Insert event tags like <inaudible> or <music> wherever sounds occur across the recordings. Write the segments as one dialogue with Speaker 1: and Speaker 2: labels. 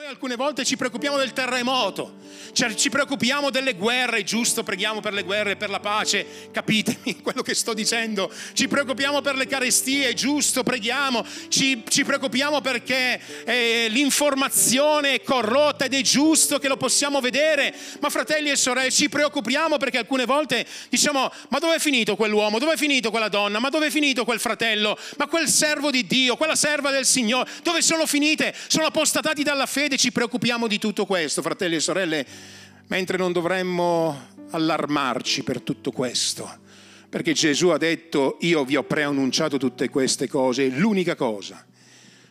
Speaker 1: Noi alcune volte ci preoccupiamo del terremoto, cioè ci preoccupiamo delle guerre, giusto, preghiamo per le guerre, per la pace, capitemi <laughs> quello che sto dicendo, ci preoccupiamo per le carestie, giusto, preghiamo, ci, ci preoccupiamo perché eh, l'informazione è corrotta ed è giusto che lo possiamo vedere, ma fratelli e sorelle ci preoccupiamo perché alcune volte diciamo ma dove è finito quell'uomo, dove è finito quella donna, ma dove è finito quel fratello, ma quel servo di Dio, quella serva del Signore, dove sono finite? Sono apostatati dalla fede fede ci preoccupiamo di tutto questo, fratelli e sorelle, mentre non dovremmo allarmarci per tutto questo. Perché Gesù ha detto, io vi ho preannunciato tutte queste cose, l'unica cosa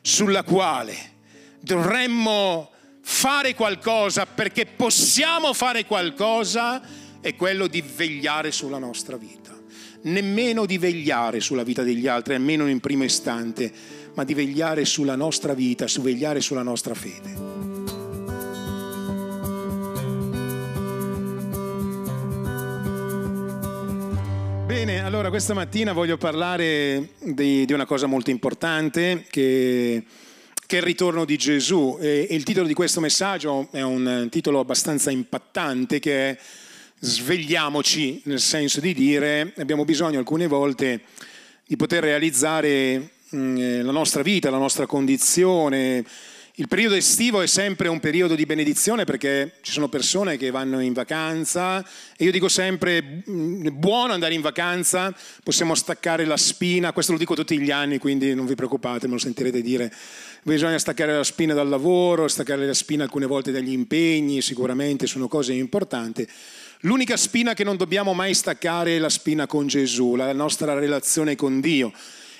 Speaker 1: sulla quale dovremmo fare qualcosa perché possiamo fare qualcosa è quello di vegliare sulla nostra vita. Nemmeno di vegliare sulla vita degli altri, almeno in primo istante, ma di vegliare sulla nostra vita, su vegliare sulla nostra fede. Bene, allora questa mattina voglio parlare di, di una cosa molto importante che, che, è il ritorno di Gesù. E, il titolo di questo messaggio è un titolo abbastanza impattante che è Svegliamoci, nel senso di dire abbiamo bisogno alcune volte di poter realizzare la nostra vita, la nostra condizione. Il periodo estivo è sempre un periodo di benedizione perché ci sono persone che vanno in vacanza e io dico sempre mm, è buono andare in vacanza, possiamo staccare la spina, questo lo dico tutti gli anni quindi non vi preoccupate, me lo sentirete dire, bisogna staccare la spina dal lavoro, staccare la spina alcune volte dagli impegni, sicuramente sono cose importanti. L'unica spina che non dobbiamo mai staccare è la spina con Gesù, la nostra relazione con Dio.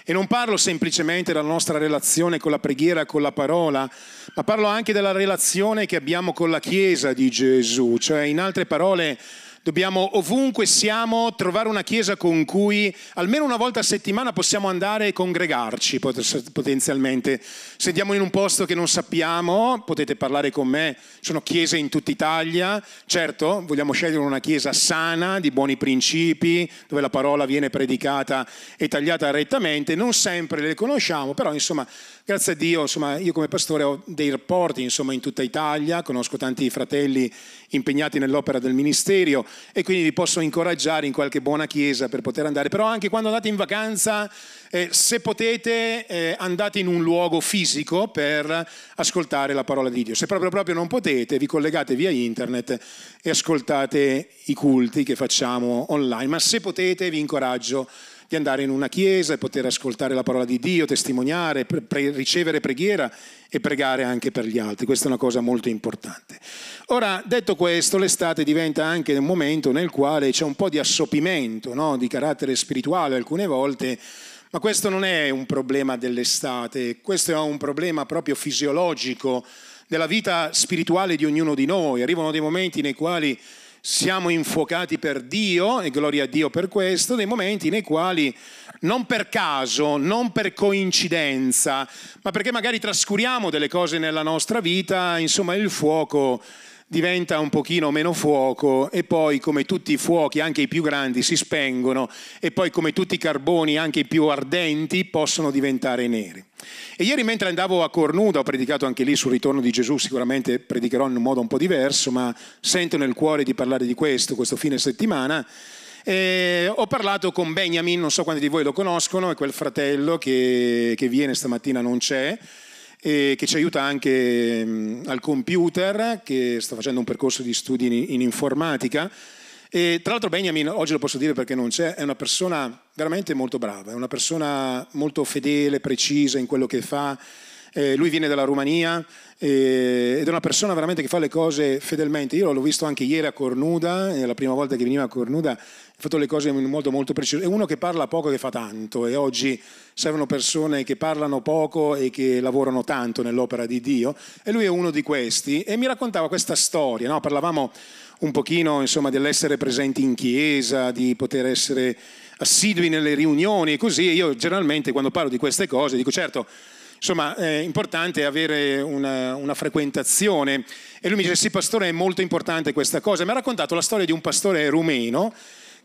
Speaker 1: E non parlo semplicemente della nostra relazione con la preghiera, con la parola, ma parlo anche della relazione che abbiamo con la Chiesa di Gesù, cioè in altre parole Dobbiamo ovunque siamo trovare una chiesa con cui almeno una volta a settimana possiamo andare e congregarci potenzialmente. Se andiamo in un posto che non sappiamo, potete parlare con me, sono chiese in tutta Italia. Certo, vogliamo scegliere una chiesa sana, di buoni principi, dove la parola viene predicata e tagliata rettamente. Non sempre le conosciamo, però insomma Grazie a Dio, insomma, io come pastore ho dei rapporti insomma, in tutta Italia, conosco tanti fratelli impegnati nell'opera del ministero e quindi vi posso incoraggiare in qualche buona chiesa per poter andare. Però anche quando andate in vacanza, eh, se potete, eh, andate in un luogo fisico per ascoltare la parola di Dio. Se proprio, proprio non potete, vi collegate via internet e ascoltate i culti che facciamo online. Ma se potete, vi incoraggio di andare in una chiesa e poter ascoltare la parola di Dio, testimoniare, pre- pre- ricevere preghiera e pregare anche per gli altri. Questa è una cosa molto importante. Ora, detto questo, l'estate diventa anche un momento nel quale c'è un po' di assopimento no? di carattere spirituale alcune volte. Ma questo non è un problema dell'estate, questo è un problema proprio fisiologico della vita spirituale di ognuno di noi. Arrivano dei momenti nei quali siamo infuocati per Dio, e gloria a Dio per questo, dei momenti nei quali non per caso, non per coincidenza, ma perché magari trascuriamo delle cose nella nostra vita, insomma il fuoco diventa un pochino meno fuoco e poi come tutti i fuochi, anche i più grandi, si spengono e poi come tutti i carboni, anche i più ardenti, possono diventare neri. E ieri mentre andavo a Cornuda, ho predicato anche lì sul ritorno di Gesù, sicuramente predicherò in un modo un po' diverso, ma sento nel cuore di parlare di questo, questo fine settimana. E ho parlato con Benjamin, non so quanti di voi lo conoscono, è quel fratello che, che viene stamattina, non c'è, e che ci aiuta anche mh, al computer, che sta facendo un percorso di studi in, in informatica. E tra l'altro Benjamin, oggi lo posso dire perché non c'è, è una persona veramente molto brava, è una persona molto fedele, precisa in quello che fa. Eh, lui viene dalla Romania eh, ed è una persona veramente che fa le cose fedelmente. Io l'ho visto anche ieri a Cornuda, è la prima volta che veniva a Cornuda, fatto le cose in un modo molto preciso. È uno che parla poco e che fa tanto e oggi servono persone che parlano poco e che lavorano tanto nell'opera di Dio e lui è uno di questi e mi raccontava questa storia, no? parlavamo un pochino insomma, dell'essere presenti in chiesa, di poter essere assidui nelle riunioni e così. Io generalmente quando parlo di queste cose dico certo, insomma è importante avere una, una, frequentazione e lui mi dice sì pastore è molto importante questa cosa. Mi ha raccontato la storia di un pastore rumeno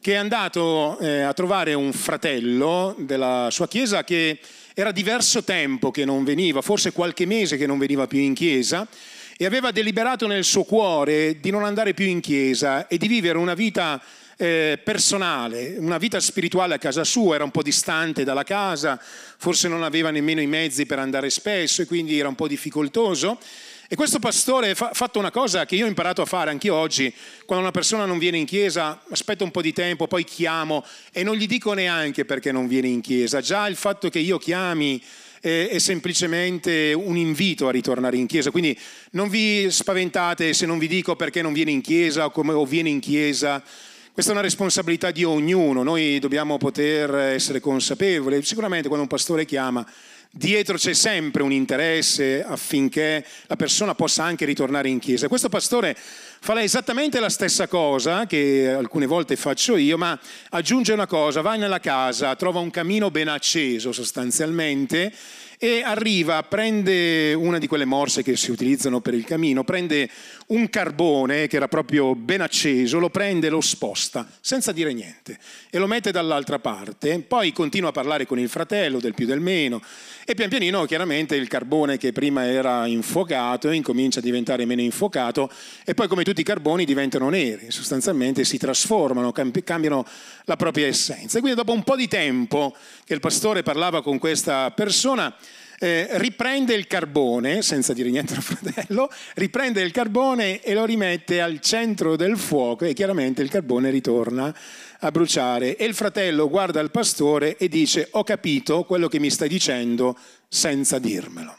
Speaker 1: che è andato eh, a trovare un fratello della sua chiesa che era diverso tempo che non veniva, forse qualche mese che non veniva più in chiesa, e aveva deliberato nel suo cuore di non andare più in chiesa e di vivere una vita eh, personale, una vita spirituale a casa sua, era un po' distante dalla casa, forse non aveva nemmeno i mezzi per andare spesso e quindi era un po' difficoltoso. E questo pastore ha fatto una cosa che io ho imparato a fare anche oggi, quando una persona non viene in chiesa, aspetto un po' di tempo, poi chiamo e non gli dico neanche perché non viene in chiesa, già il fatto che io chiami è semplicemente un invito a ritornare in chiesa. Quindi non vi spaventate se non vi dico perché non viene in chiesa o come o viene in chiesa. Questa è una responsabilità di ognuno, noi dobbiamo poter essere consapevoli. Sicuramente quando un pastore chiama, dietro c'è sempre un interesse affinché la persona possa anche ritornare in chiesa. Questo pastore fa esattamente la stessa cosa che alcune volte faccio io, ma aggiunge una cosa, va nella casa, trova un camino ben acceso sostanzialmente e arriva, prende una di quelle morse che si utilizzano per il camino, prende un carbone che era proprio ben acceso, lo prende lo sposta senza dire niente e lo mette dall'altra parte, poi continua a parlare con il fratello del più del meno e pian pianino chiaramente il carbone che prima era infuocato incomincia a diventare meno infuocato e poi come tutti i carboni diventano neri, sostanzialmente si trasformano, cambiano la propria essenza. E quindi dopo un po' di tempo che il pastore parlava con questa persona, eh, riprende il carbone, senza dire niente al fratello, riprende il carbone e lo rimette al centro del fuoco e chiaramente il carbone ritorna a bruciare. E il fratello guarda il pastore e dice ho capito quello che mi stai dicendo senza dirmelo.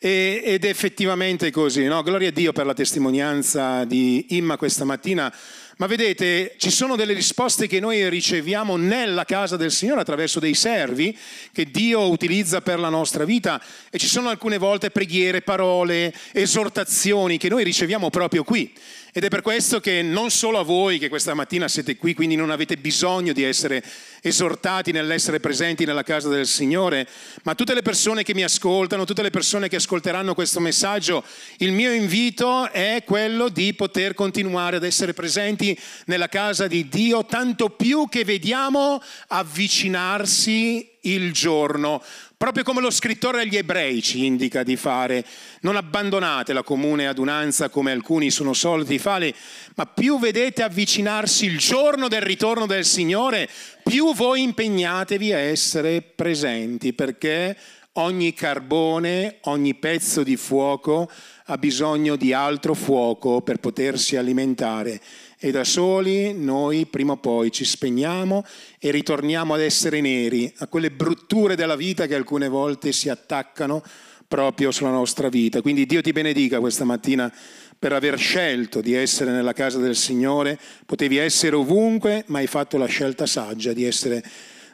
Speaker 1: Ed è effettivamente così, no? Gloria a Dio per la testimonianza di Imma questa mattina ma vedete, ci sono delle risposte che noi riceviamo nella casa del Signore attraverso dei servi che Dio utilizza per la nostra vita e ci sono alcune volte preghiere, parole, esortazioni che noi riceviamo proprio qui. Ed è per questo che non solo a voi che questa mattina siete qui, quindi non avete bisogno di essere esortati nell'essere presenti nella casa del Signore, ma tutte le persone che mi ascoltano, tutte le persone che ascolteranno questo messaggio, il mio invito è quello di poter continuare ad essere presenti nella casa di Dio, tanto più che vediamo avvicinarsi il giorno proprio come lo scrittore agli ebrei ci indica di fare. Non abbandonate la comune adunanza come alcuni sono soliti fare, ma più vedete avvicinarsi il giorno del ritorno del Signore, più voi impegnatevi a essere presenti, perché ogni carbone, ogni pezzo di fuoco ha bisogno di altro fuoco per potersi alimentare e da soli noi prima o poi ci spegniamo e ritorniamo ad essere neri, a quelle brutture della vita che alcune volte si attaccano proprio sulla nostra vita. Quindi Dio ti benedica questa mattina per aver scelto di essere nella casa del Signore, potevi essere ovunque, ma hai fatto la scelta saggia di essere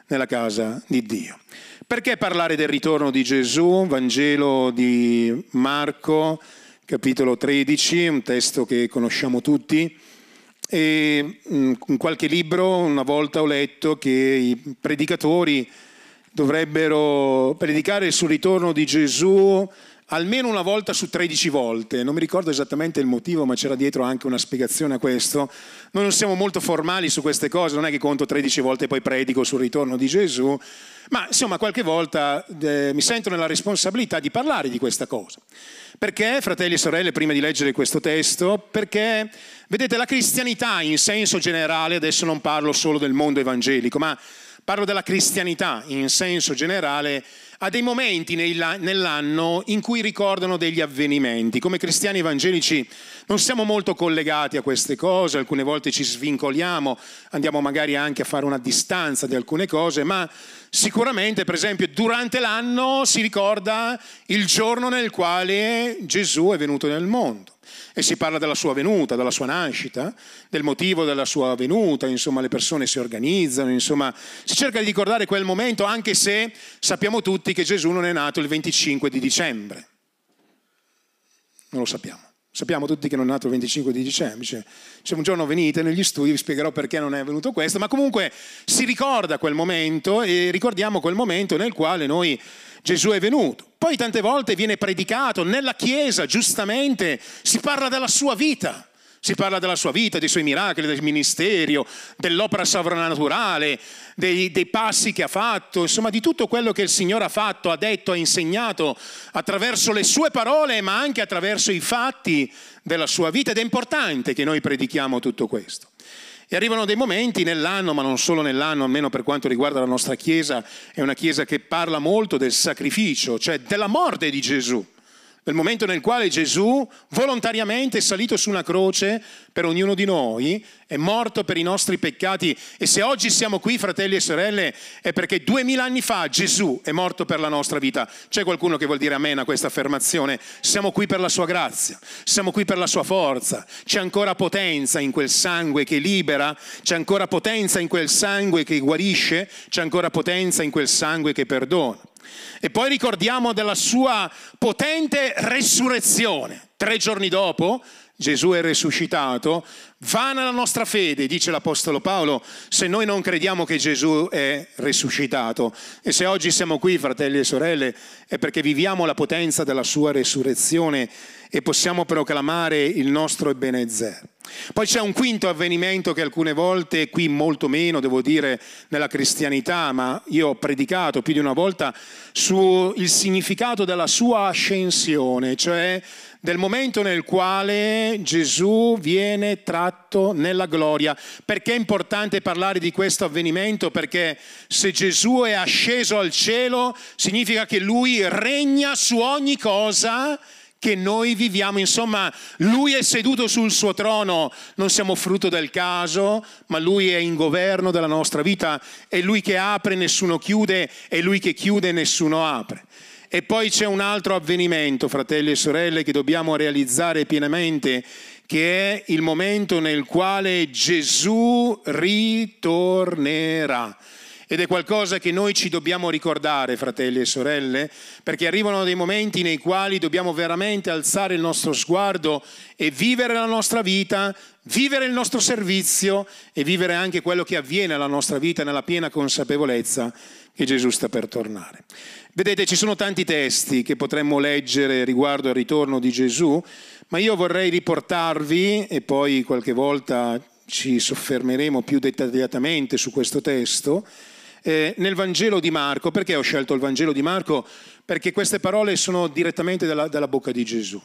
Speaker 1: nella casa di Dio. Perché parlare del ritorno di Gesù? Vangelo di Marco, capitolo 13, un testo che conosciamo tutti. E mm, in qualche libro una volta ho letto che i predicatori dovrebbero predicare sul ritorno di Gesù almeno una volta su 13 volte. Non mi ricordo esattamente il motivo, ma c'era dietro anche una spiegazione a questo. Noi non siamo molto formali su queste cose, non è che conto 13 volte e poi predico sul ritorno di Gesù, ma insomma qualche volta eh, mi sento nella responsabilità di parlare di questa cosa. Perché, fratelli e sorelle, prima di leggere questo testo, perché vedete la cristianità in senso generale, adesso non parlo solo del mondo evangelico, ma parlo della cristianità in senso generale, ha dei momenti nell'anno in cui ricordano degli avvenimenti. Come cristiani evangelici non siamo molto collegati a queste cose, alcune volte ci svincoliamo, andiamo magari anche a fare una distanza di alcune cose, ma sicuramente, per esempio, durante l'anno si ricorda il giorno nel quale Gesù è venuto nel mondo e si parla della sua venuta, della sua nascita, del motivo della sua venuta, insomma le persone si organizzano, insomma si cerca di ricordare quel momento anche se sappiamo tutti che Gesù non è nato il 25 di dicembre. Non lo sappiamo. Sappiamo tutti che non è nato il 25 di dicembre. Cioè, se un giorno venite negli studi vi spiegherò perché non è avvenuto questo, ma comunque si ricorda quel momento e ricordiamo quel momento nel quale noi Gesù è venuto. Poi tante volte viene predicato nella Chiesa, giustamente, si parla della sua vita, Si parla della sua vita, dei suoi miracoli, del ministero, dell'opera sovrannaturale, dei, dei, passi che ha fatto, insomma di tutto quello che il Signore ha fatto, ha detto, ha insegnato attraverso le sue parole, ma anche attraverso i fatti della sua vita. Ed è importante che noi predichiamo tutto questo. E arrivano dei momenti nell'anno, ma non solo nell'anno, almeno per quanto riguarda la nostra Chiesa, è una Chiesa che parla molto del sacrificio, cioè della morte di Gesù nel momento nel quale Gesù volontariamente è salito su una croce per ognuno di noi, è morto per i nostri peccati e se oggi siamo qui, fratelli e sorelle, è perché duemila anni fa Gesù è morto per la nostra vita. C'è qualcuno che vuol dire amen a questa affermazione? Siamo qui per la sua grazia, siamo qui per la sua forza, c'è ancora potenza in quel sangue che libera, c'è ancora potenza in quel sangue che guarisce, c'è ancora potenza in quel sangue che perdona. E poi ricordiamo della sua potente resurrezione. Tre giorni dopo Gesù è risuscitato, vana la nostra fede, dice l'Apostolo Paolo, se noi non crediamo che Gesù è risuscitato. E se oggi siamo qui, fratelli e sorelle, è perché viviamo la potenza della sua resurrezione e possiamo proclamare il nostro Ebenezer. Poi c'è un quinto avvenimento che alcune volte, qui molto meno devo dire nella cristianità, ma io ho predicato più di una volta sul significato della sua ascensione, cioè del momento nel quale Gesù viene tratto nella gloria. Perché è importante parlare di questo avvenimento? Perché se Gesù è asceso al cielo significa che lui regna su ogni cosa che noi viviamo. Insomma, lui è seduto sul suo trono, non siamo frutto del caso, ma lui è in governo della nostra vita, è lui che apre, nessuno chiude, è lui che chiude, nessuno apre. E poi c'è un altro avvenimento, fratelli e sorelle, che dobbiamo realizzare pienamente, che è il momento nel quale Gesù ritornerà. Ed è qualcosa che noi ci dobbiamo ricordare, fratelli e sorelle, perché arrivano dei momenti nei quali dobbiamo veramente alzare il nostro sguardo e vivere la nostra vita, vivere il nostro servizio e vivere anche quello che avviene nella nostra vita nella piena consapevolezza che Gesù sta per tornare. Vedete, ci sono tanti testi che potremmo leggere riguardo al ritorno di Gesù, ma io vorrei riportarvi, e poi qualche volta ci soffermeremo più dettagliatamente su questo testo, eh, nel Vangelo di Marco. Perché ho scelto il Vangelo di Marco? Perché queste parole sono direttamente dalla, dalla bocca di Gesù.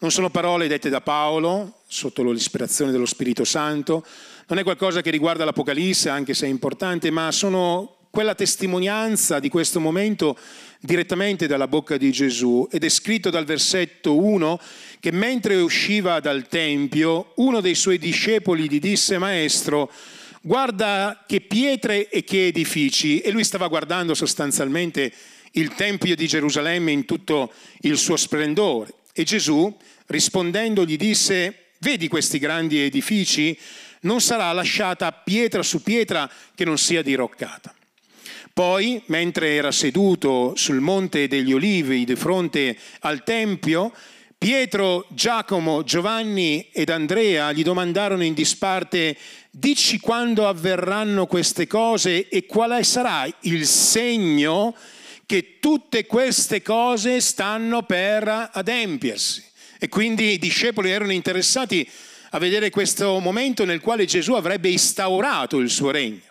Speaker 1: Non sono parole dette da Paolo, sotto l'ispirazione dello Spirito Santo, non è qualcosa che riguarda l'Apocalisse, anche se è importante, ma sono quella testimonianza di questo momento direttamente dalla bocca di Gesù ed è scritto dal versetto 1 che mentre usciva dal Tempio uno dei suoi discepoli gli disse Maestro, guarda che pietre e che edifici, e lui stava guardando sostanzialmente il Tempio di Gerusalemme in tutto il suo splendore. E Gesù, rispondendo, gli disse, vedi questi grandi edifici? Non sarà lasciata pietra su pietra che non sia diroccata. Poi, mentre era seduto sul monte degli Olivi di fronte al Tempio, Pietro, Giacomo, Giovanni ed Andrea gli domandarono in disparte, dici quando avverranno queste cose e quale sarà il segno che tutte queste cose stanno per adempiersi. E quindi i discepoli erano interessati a vedere questo momento nel quale Gesù avrebbe instaurato il suo regno.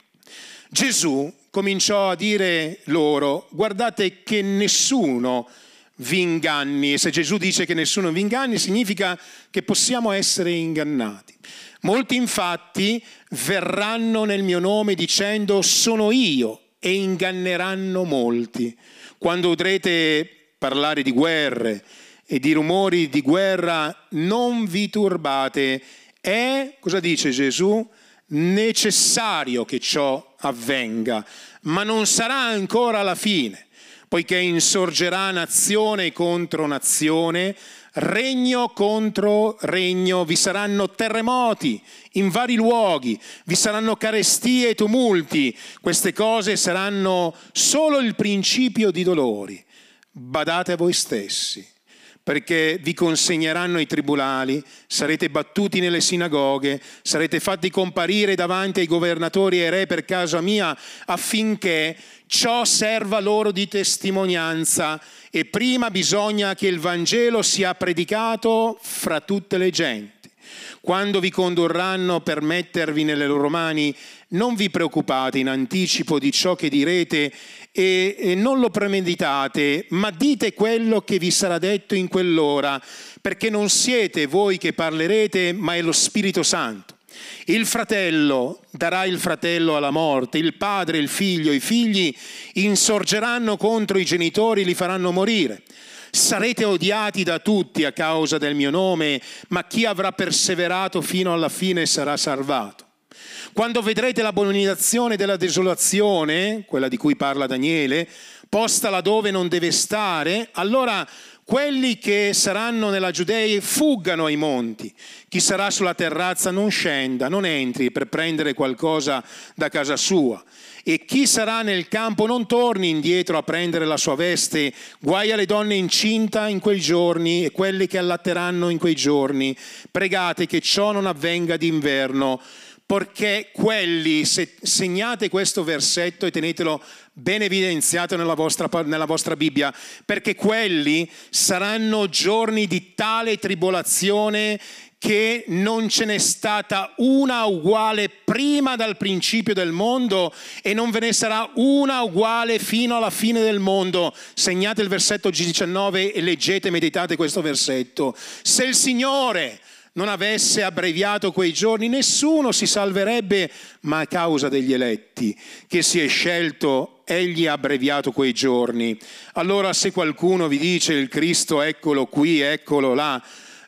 Speaker 1: Gesù cominciò a dire loro, guardate che nessuno vi inganni. E se Gesù dice che nessuno vi inganni, significa che possiamo essere ingannati. Molti infatti verranno nel mio nome dicendo sono io e inganneranno molti. Quando udrete parlare di guerre e di rumori di guerra, non vi turbate. È, cosa dice Gesù? Necessario che ciò avvenga, ma non sarà ancora la fine poiché insorgerà nazione contro nazione, regno contro regno, vi saranno terremoti in vari luoghi, vi saranno carestie e tumulti, queste cose saranno solo il principio di dolori. Badate a voi stessi perché vi consegneranno ai tribunali, sarete battuti nelle sinagoghe, sarete fatti comparire davanti ai governatori e re per causa mia, affinché ciò serva loro di testimonianza. E prima bisogna che il Vangelo sia predicato fra tutte le genti. Quando vi condurranno per mettervi nelle loro mani, non vi preoccupate in anticipo di ciò che direte e, e non lo premeditate, ma dite quello che vi sarà detto in quell'ora, perché non siete voi che parlerete, ma è lo Spirito Santo. Il fratello darà il fratello alla morte, il padre, il figlio, i figli insorgeranno contro i genitori, li faranno morire. Sarete odiati da tutti a causa del mio nome, ma chi avrà perseverato fino alla fine sarà salvato. Quando vedrete l'abominazione della desolazione, quella di cui parla Daniele, posta laddove non deve stare, allora quelli che saranno nella Giudea fuggano ai monti. Chi sarà sulla terrazza non scenda, non entri per prendere qualcosa da casa sua. E chi sarà nel campo non torni indietro a prendere la sua veste. Guai alle donne incinta in quei giorni e quelli che allatteranno in quei giorni. Pregate che ciò non avvenga d'inverno perché quelli, se segnate questo versetto e tenetelo ben evidenziato nella vostra, nella vostra Bibbia, perché quelli saranno giorni di tale tribolazione che non ce n'è stata una uguale prima dal principio del mondo e non ve ne sarà una uguale fino alla fine del mondo. Segnate il versetto G19 e leggete meditate questo versetto. Se il Signore non avesse abbreviato quei giorni, nessuno si salverebbe, ma a causa degli eletti che si è scelto, egli ha abbreviato quei giorni. Allora se qualcuno vi dice il Cristo eccolo qui, eccolo là,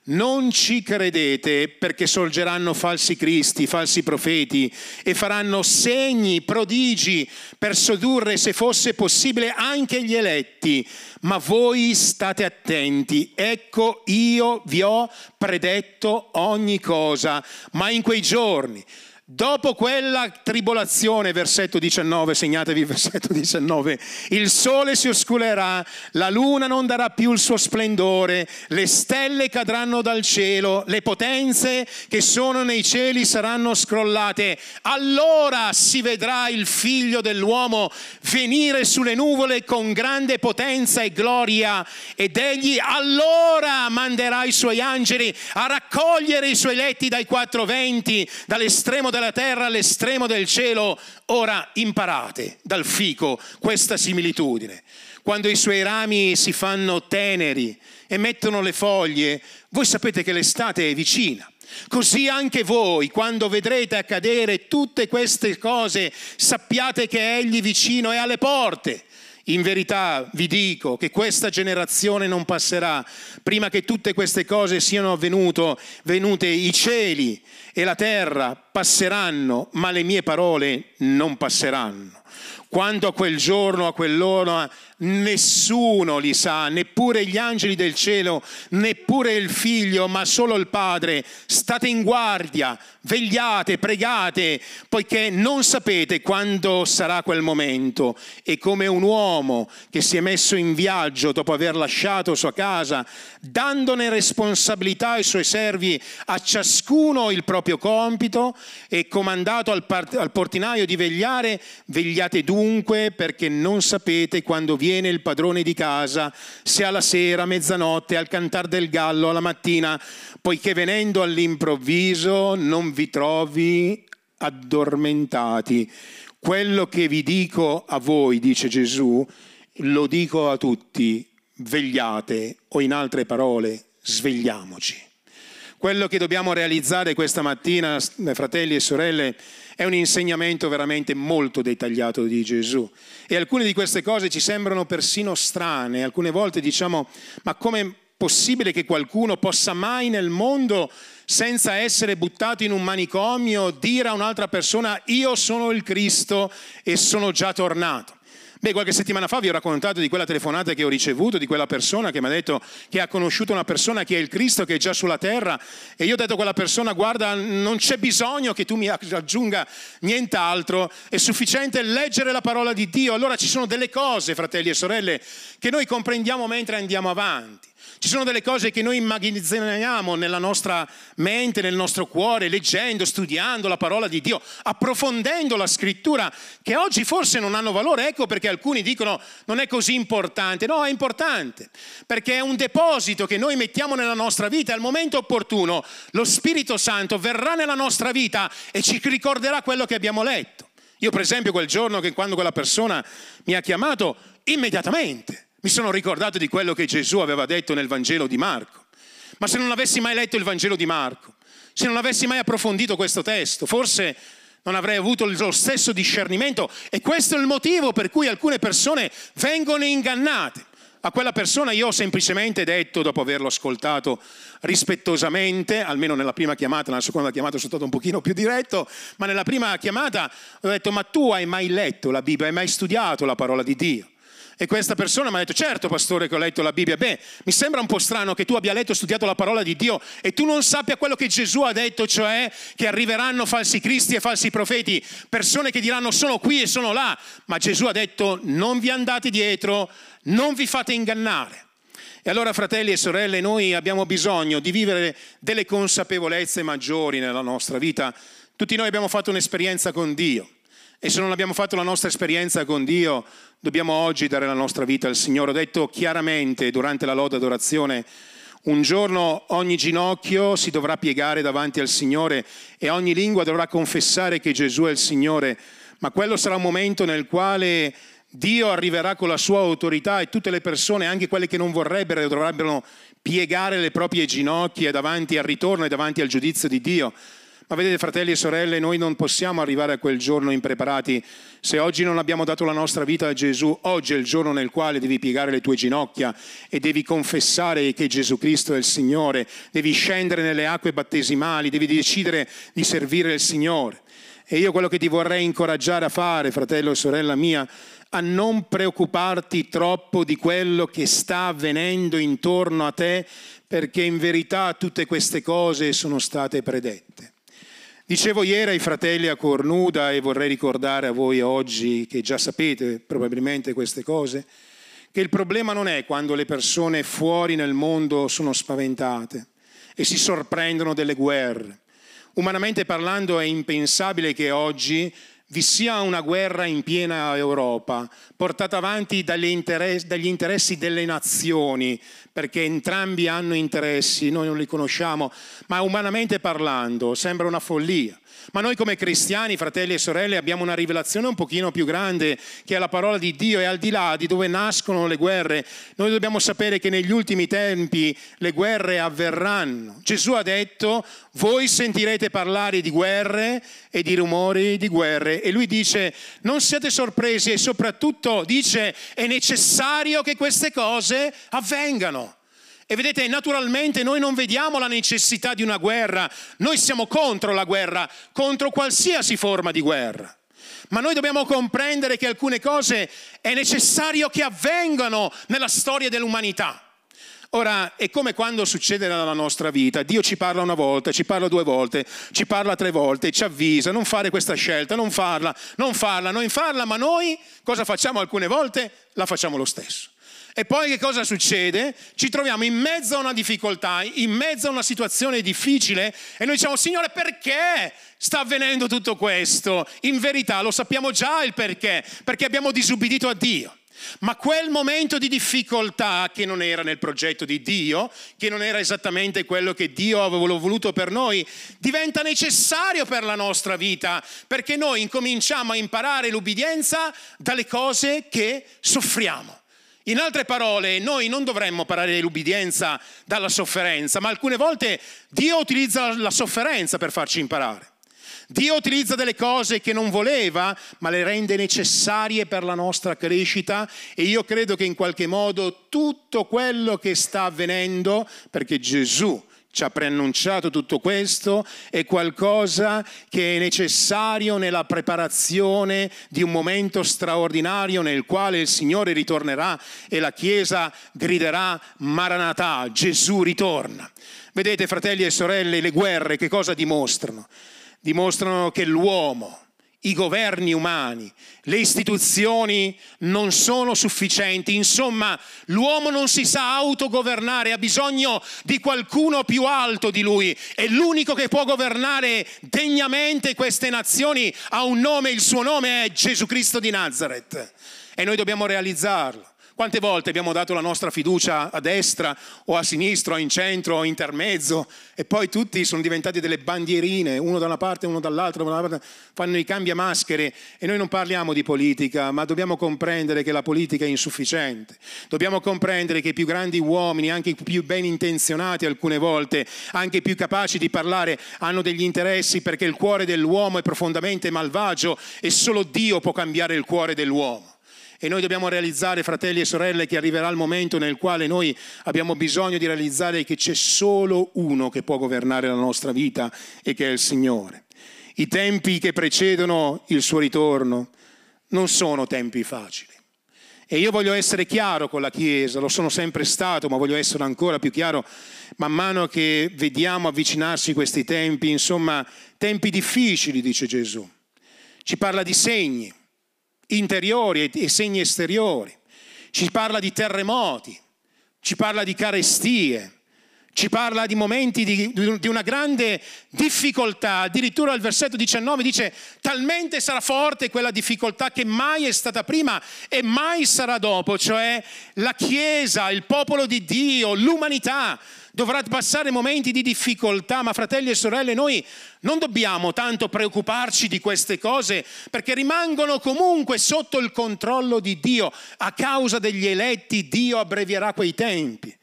Speaker 1: non ci credete perché sorgeranno falsi cristi, falsi profeti e faranno segni, prodigi per sedurre, se fosse possibile, anche gli eletti. Ma voi state attenti, ecco io vi ho predetto ogni cosa, ma in quei giorni Dopo quella tribolazione, versetto 19, segnatevi il versetto 19, il sole si oscurerà, la luna non darà più il suo splendore, le stelle cadranno dal cielo, le potenze che sono nei cieli saranno scrollate. Allora si vedrà il figlio dell'uomo venire sulle nuvole con grande potenza e gloria ed egli allora manderà i suoi angeli a raccogliere i suoi letti dai quattro venti, dall'estremo della terra all'estremo del cielo, ora imparate dal fico questa similitudine. Quando i suoi rami si fanno teneri e mettono le foglie, voi sapete che l'estate è vicina. Così anche voi, quando vedrete accadere tutte queste cose, sappiate che Egli vicino è alle porte. In verità vi dico che questa generazione non passerà prima che tutte queste cose siano avvenute, venute i cieli e la terra passeranno, ma le mie parole non passeranno. Quando a quel giorno, a quell'ora, nessuno li sa, neppure gli angeli del cielo, neppure il figlio, ma solo il Padre. State in guardia, vegliate, pregate, poiché non sapete quando sarà quel momento. E come un uomo che si è messo in viaggio dopo aver lasciato sua casa, dandone responsabilità ai suoi servi, a ciascuno il proprio compito, e comandato al, part- al portinaio di vegliare, vegliate dunque perché non sapete quando viene il padrone di casa, se alla sera, mezzanotte, al cantar del gallo, alla mattina, poiché venendo all'improvviso non vi trovi addormentati. Quello che vi dico a voi, dice Gesù, lo dico a tutti, vegliate o in altre parole, svegliamoci. Quello che dobbiamo realizzare questa mattina, fratelli e sorelle, è un insegnamento veramente molto dettagliato di Gesù. E alcune di queste cose ci sembrano persino strane, alcune volte diciamo, ma come possibile che qualcuno possa mai nel mondo, senza essere buttato in un manicomio, dire a un'altra persona io sono il Cristo e sono già tornato? Beh, qualche settimana fa vi ho raccontato di quella telefonata che ho ricevuto, di quella persona che mi ha detto che ha conosciuto una persona che è il Cristo, che è già sulla terra, e io ho detto a quella persona, guarda, non c'è bisogno che tu mi aggiunga nient'altro, è sufficiente leggere la parola di Dio. Allora ci sono delle cose, fratelli e sorelle, che noi comprendiamo mentre andiamo avanti. Ci sono delle cose che noi immagazziniamo nella nostra mente, nel nostro cuore, leggendo, studiando la parola di Dio, approfondendo la scrittura, che oggi forse non hanno valore. Ecco perché alcuni dicono non è così importante. No, è importante, perché è un deposito che noi mettiamo nella nostra vita al momento opportuno lo Spirito Santo verrà nella nostra vita e ci ricorderà quello che abbiamo letto. Io per esempio quel giorno che quando quella persona mi ha chiamato, immediatamente mi sono ricordato di quello che Gesù aveva detto nel Vangelo di Marco. Ma se non avessi mai letto il Vangelo di Marco, se non avessi mai approfondito questo testo, forse non avrei avuto lo stesso discernimento e questo è il motivo per cui alcune persone vengono ingannate. A quella persona io ho semplicemente detto, dopo averlo ascoltato rispettosamente, almeno nella prima chiamata, nella seconda chiamata sono stato un pochino più diretto, ma nella prima chiamata ho detto, ma tu hai mai letto la Bibbia, hai mai studiato la parola di Dio? E questa persona mi ha detto, certo pastore che ho letto la Bibbia, beh, mi sembra un po' strano che tu abbia letto e studiato la parola di Dio e tu non sappia quello che Gesù ha detto, cioè che arriveranno falsi cristi e falsi profeti, persone che diranno sono qui e sono là, ma Gesù ha detto non vi andate dietro, non vi fate ingannare. E allora, fratelli e sorelle, noi abbiamo bisogno di vivere delle consapevolezze maggiori nella nostra vita. Tutti noi abbiamo fatto un'esperienza con Dio e se non abbiamo fatto la nostra esperienza con Dio, dobbiamo oggi dare la nostra vita al Signore. Ho detto chiaramente durante la lode adorazione, un giorno ogni ginocchio si dovrà piegare davanti al Signore e ogni lingua dovrà confessare che Gesù è il Signore, ma quello sarà un momento nel quale Dio arriverà con la sua autorità e tutte le persone, anche quelle che non vorrebbero, dovrebbero piegare le proprie ginocchia davanti al ritorno e davanti al giudizio di Dio. Ma vedete fratelli e sorelle, noi non possiamo arrivare a quel giorno impreparati. Se oggi non abbiamo dato la nostra vita a Gesù, oggi è il giorno nel quale devi piegare le tue ginocchia e devi confessare che Gesù Cristo è il Signore, devi scendere nelle acque battesimali, devi decidere di servire il Signore. E io quello che ti vorrei incoraggiare a fare, fratello e sorella mia, a non preoccuparti troppo di quello che sta avvenendo intorno a te, perché in verità tutte queste cose sono state predette. Dicevo ieri ai fratelli a Cornuda e vorrei ricordare a voi oggi, che già sapete probabilmente queste cose, che il problema non è quando le persone fuori nel mondo sono spaventate e si sorprendono delle guerre. Umanamente parlando è impensabile che oggi vi sia una guerra in piena Europa, portata avanti dagli interessi, delle nazioni, perché entrambi hanno interessi, noi non li conosciamo, ma umanamente parlando sembra una follia. Ma noi come cristiani, fratelli e sorelle, abbiamo una rivelazione un pochino più grande che è la parola di Dio e al di là di dove nascono le guerre, noi dobbiamo sapere che negli ultimi tempi le guerre avverranno. Gesù ha detto, voi sentirete parlare di guerre e di rumori di guerre e lui dice, non siate sorpresi e soprattutto dice, è necessario che queste cose avvengano. E vedete, naturalmente noi non vediamo la necessità di una guerra, noi siamo contro la guerra, contro qualsiasi forma di guerra. Ma noi dobbiamo comprendere che alcune cose è necessario che avvengano nella storia dell'umanità. Ora, è come quando succede nella nostra vita, Dio ci parla una volta, ci parla due volte, ci parla tre volte, ci avvisa, non fare questa scelta, non farla, non farla, non farla, ma noi cosa facciamo alcune volte? La facciamo lo stesso. E poi che cosa succede? Ci troviamo in mezzo a una difficoltà, in mezzo a una situazione difficile e noi diciamo, Signore, perché sta avvenendo tutto questo? In verità lo sappiamo già il perché, perché abbiamo disubbidito a Dio. Ma quel momento di difficoltà che non era nel progetto di Dio, che non era esattamente quello che Dio aveva voluto per noi, diventa necessario per la nostra vita, perché noi incominciamo a imparare l'ubbidienza dalle cose che soffriamo. In altre parole, noi non dovremmo parare l'ubbidienza dalla sofferenza, ma alcune volte Dio utilizza la sofferenza per farci imparare. Dio utilizza delle cose che non voleva, ma le rende necessarie per la nostra crescita e io credo che in qualche modo tutto quello che sta avvenendo, perché Gesù ci ha preannunciato tutto questo, è qualcosa che è necessario nella preparazione di un momento straordinario nel quale il Signore ritornerà e la Chiesa griderà Maranatà, Gesù ritorna. Vedete fratelli e sorelle, le guerre che cosa dimostrano? Dimostrano che l'uomo, i governi umani, le istituzioni non sono sufficienti, insomma l'uomo non si sa autogovernare, ha bisogno di qualcuno più alto di lui. E l'unico che può governare degnamente queste nazioni. Ha un nome, il suo nome è Gesù Cristo di Nazareth e noi dobbiamo realizzarlo. Quante volte abbiamo dato la nostra fiducia a destra o a sinistra o in centro o intermezzo e poi tutti sono diventati delle bandierine, uno da una parte uno dall'altra, fanno i cambiamaschere e noi non parliamo di politica, ma dobbiamo comprendere che la politica è insufficiente. Dobbiamo comprendere che i più grandi uomini, anche i più ben intenzionati alcune volte, anche i più capaci di parlare, hanno degli interessi perché il cuore dell'uomo è profondamente malvagio e solo Dio può cambiare il cuore dell'uomo. E noi dobbiamo realizzare, fratelli e sorelle, che arriverà il momento nel quale noi abbiamo bisogno di realizzare che c'è solo uno che può governare la nostra vita e che è il Signore. I tempi che precedono il suo ritorno non sono tempi facili. E io voglio essere chiaro con la Chiesa, lo sono sempre stato, ma voglio essere ancora più chiaro man mano che vediamo avvicinarsi questi tempi, insomma, tempi difficili, dice Gesù. Ci parla di segni, interiori e segni esteriori, ci parla di terremoti, ci parla di carestie, ci parla di momenti di, di, una grande difficoltà, addirittura al versetto 19 dice talmente sarà forte quella difficoltà che mai è stata prima e mai sarà dopo, cioè la Chiesa, il popolo di Dio, l'umanità dovrà passare momenti di difficoltà, ma fratelli e sorelle, noi non dobbiamo tanto preoccuparci di queste cose perché rimangono comunque sotto il controllo di Dio. A causa degli eletti Dio abbrevierà quei tempi.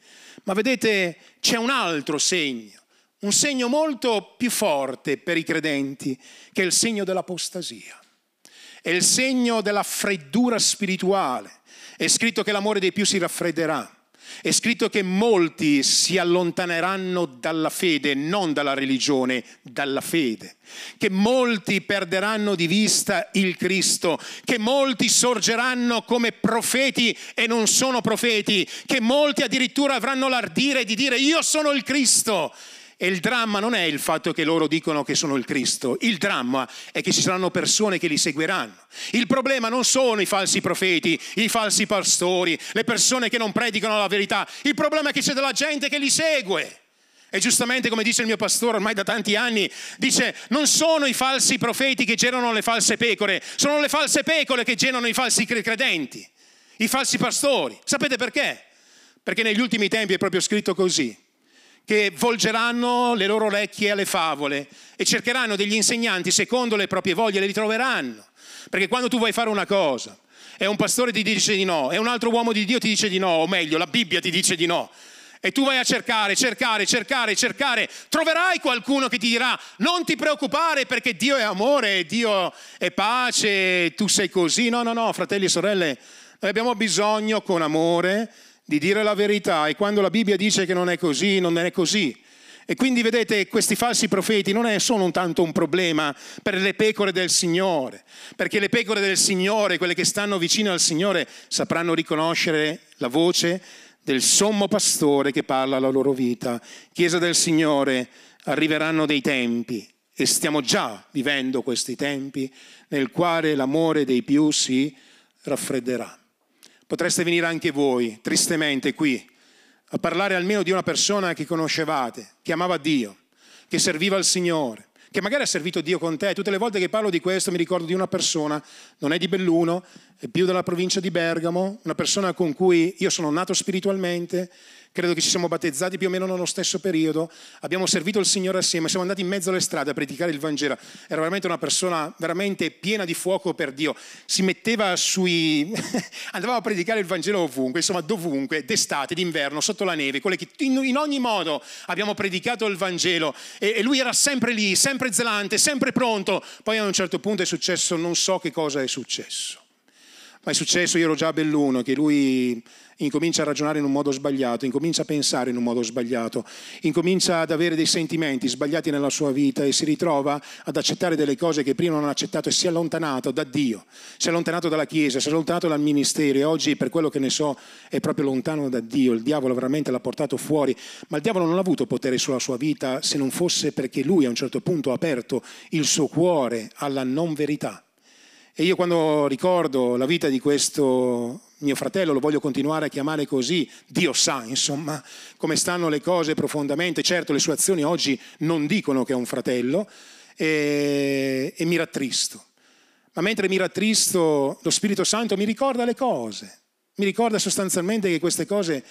Speaker 1: Ma vedete, c'è un altro segno, un segno molto più forte per i credenti, che è il segno dell'apostasia. È il segno della freddura spirituale. È scritto che l'amore dei più si raffredderà. È scritto che molti si allontaneranno dalla fede, non dalla religione, dalla fede. Che molti perderanno di vista il Cristo, che molti sorgeranno come profeti e non sono profeti, che molti addirittura avranno l'ardire di dire io sono il Cristo e il dramma non è il fatto che loro dicono che sono il Cristo, il dramma è che ci saranno persone che li seguiranno. Il problema non sono i falsi profeti, i falsi pastori, le persone che non predicano la verità, il problema è che c'è della gente che li segue. E giustamente come dice il mio pastore ormai da tanti anni, dice non sono i falsi profeti che generano le false pecore, sono le false pecore che generano i falsi credenti, i falsi pastori. Sapete perché? Perché negli ultimi tempi è proprio scritto così che volgeranno le loro orecchie alle favole e cercheranno degli insegnanti secondo le proprie voglie, le ritroveranno. Perché quando tu vuoi fare una cosa e un pastore ti dice di no e un altro uomo di Dio ti dice di no, o meglio, la Bibbia ti dice di no, e tu vai a cercare, cercare, cercare, cercare, troverai qualcuno che ti dirà non ti preoccupare perché Dio è amore, Dio è pace, tu sei così. No, no, no, fratelli e sorelle, noi abbiamo bisogno con amore di dire la verità e quando la Bibbia dice che non è così, non è così. E quindi vedete, questi falsi profeti non sono tanto un problema per le pecore del Signore, perché le pecore del Signore, quelle che stanno vicino al Signore, sapranno riconoscere la voce del sommo pastore che parla la loro vita. Chiesa del Signore, arriveranno dei tempi, e stiamo già vivendo questi tempi, nel quale l'amore dei più si raffredderà. Potreste venire anche voi, tristemente, qui, a parlare almeno di una persona che conoscevate, che amava Dio, che serviva il Signore, che magari ha servito Dio con te. Tutte le volte che parlo di questo mi ricordo di una persona, non è di Belluno, è più della provincia di Bergamo, una persona con cui io sono nato spiritualmente, credo che ci siamo battezzati più o meno nello stesso periodo, abbiamo servito il Signore assieme, siamo andati in mezzo alle strade a predicare il Vangelo. Era veramente una persona veramente piena di fuoco per Dio. Si metteva sui... <laughs> andavamo a predicare il Vangelo ovunque, insomma dovunque, d'estate, d'inverno, sotto la neve, in ogni modo abbiamo predicato il Vangelo e lui era sempre lì, sempre zelante, sempre pronto. Poi a un certo punto è successo, non so che cosa è successo. Ma è successo, io ero già a Belluno, che lui incomincia a ragionare in un modo sbagliato, incomincia a pensare in un modo sbagliato, incomincia ad avere dei sentimenti sbagliati nella sua vita e si ritrova ad accettare delle cose che prima non ha accettato e si è allontanato da Dio, si è allontanato dalla Chiesa, si è allontanato dal ministero e oggi per quello che ne so è proprio lontano da Dio, il diavolo veramente l'ha portato fuori, ma il diavolo non ha avuto potere sulla sua vita se non fosse perché lui a un certo punto ha aperto il suo cuore alla non verità. E io quando ricordo la vita di questo mio fratello, lo voglio continuare a chiamare così, Dio sa, insomma, come stanno le cose profondamente. Certo, le sue azioni oggi non dicono che è un fratello e, e mi rattristo. Ma mentre mi rattristo, lo Spirito Santo mi ricorda le cose, mi ricorda sostanzialmente che queste cose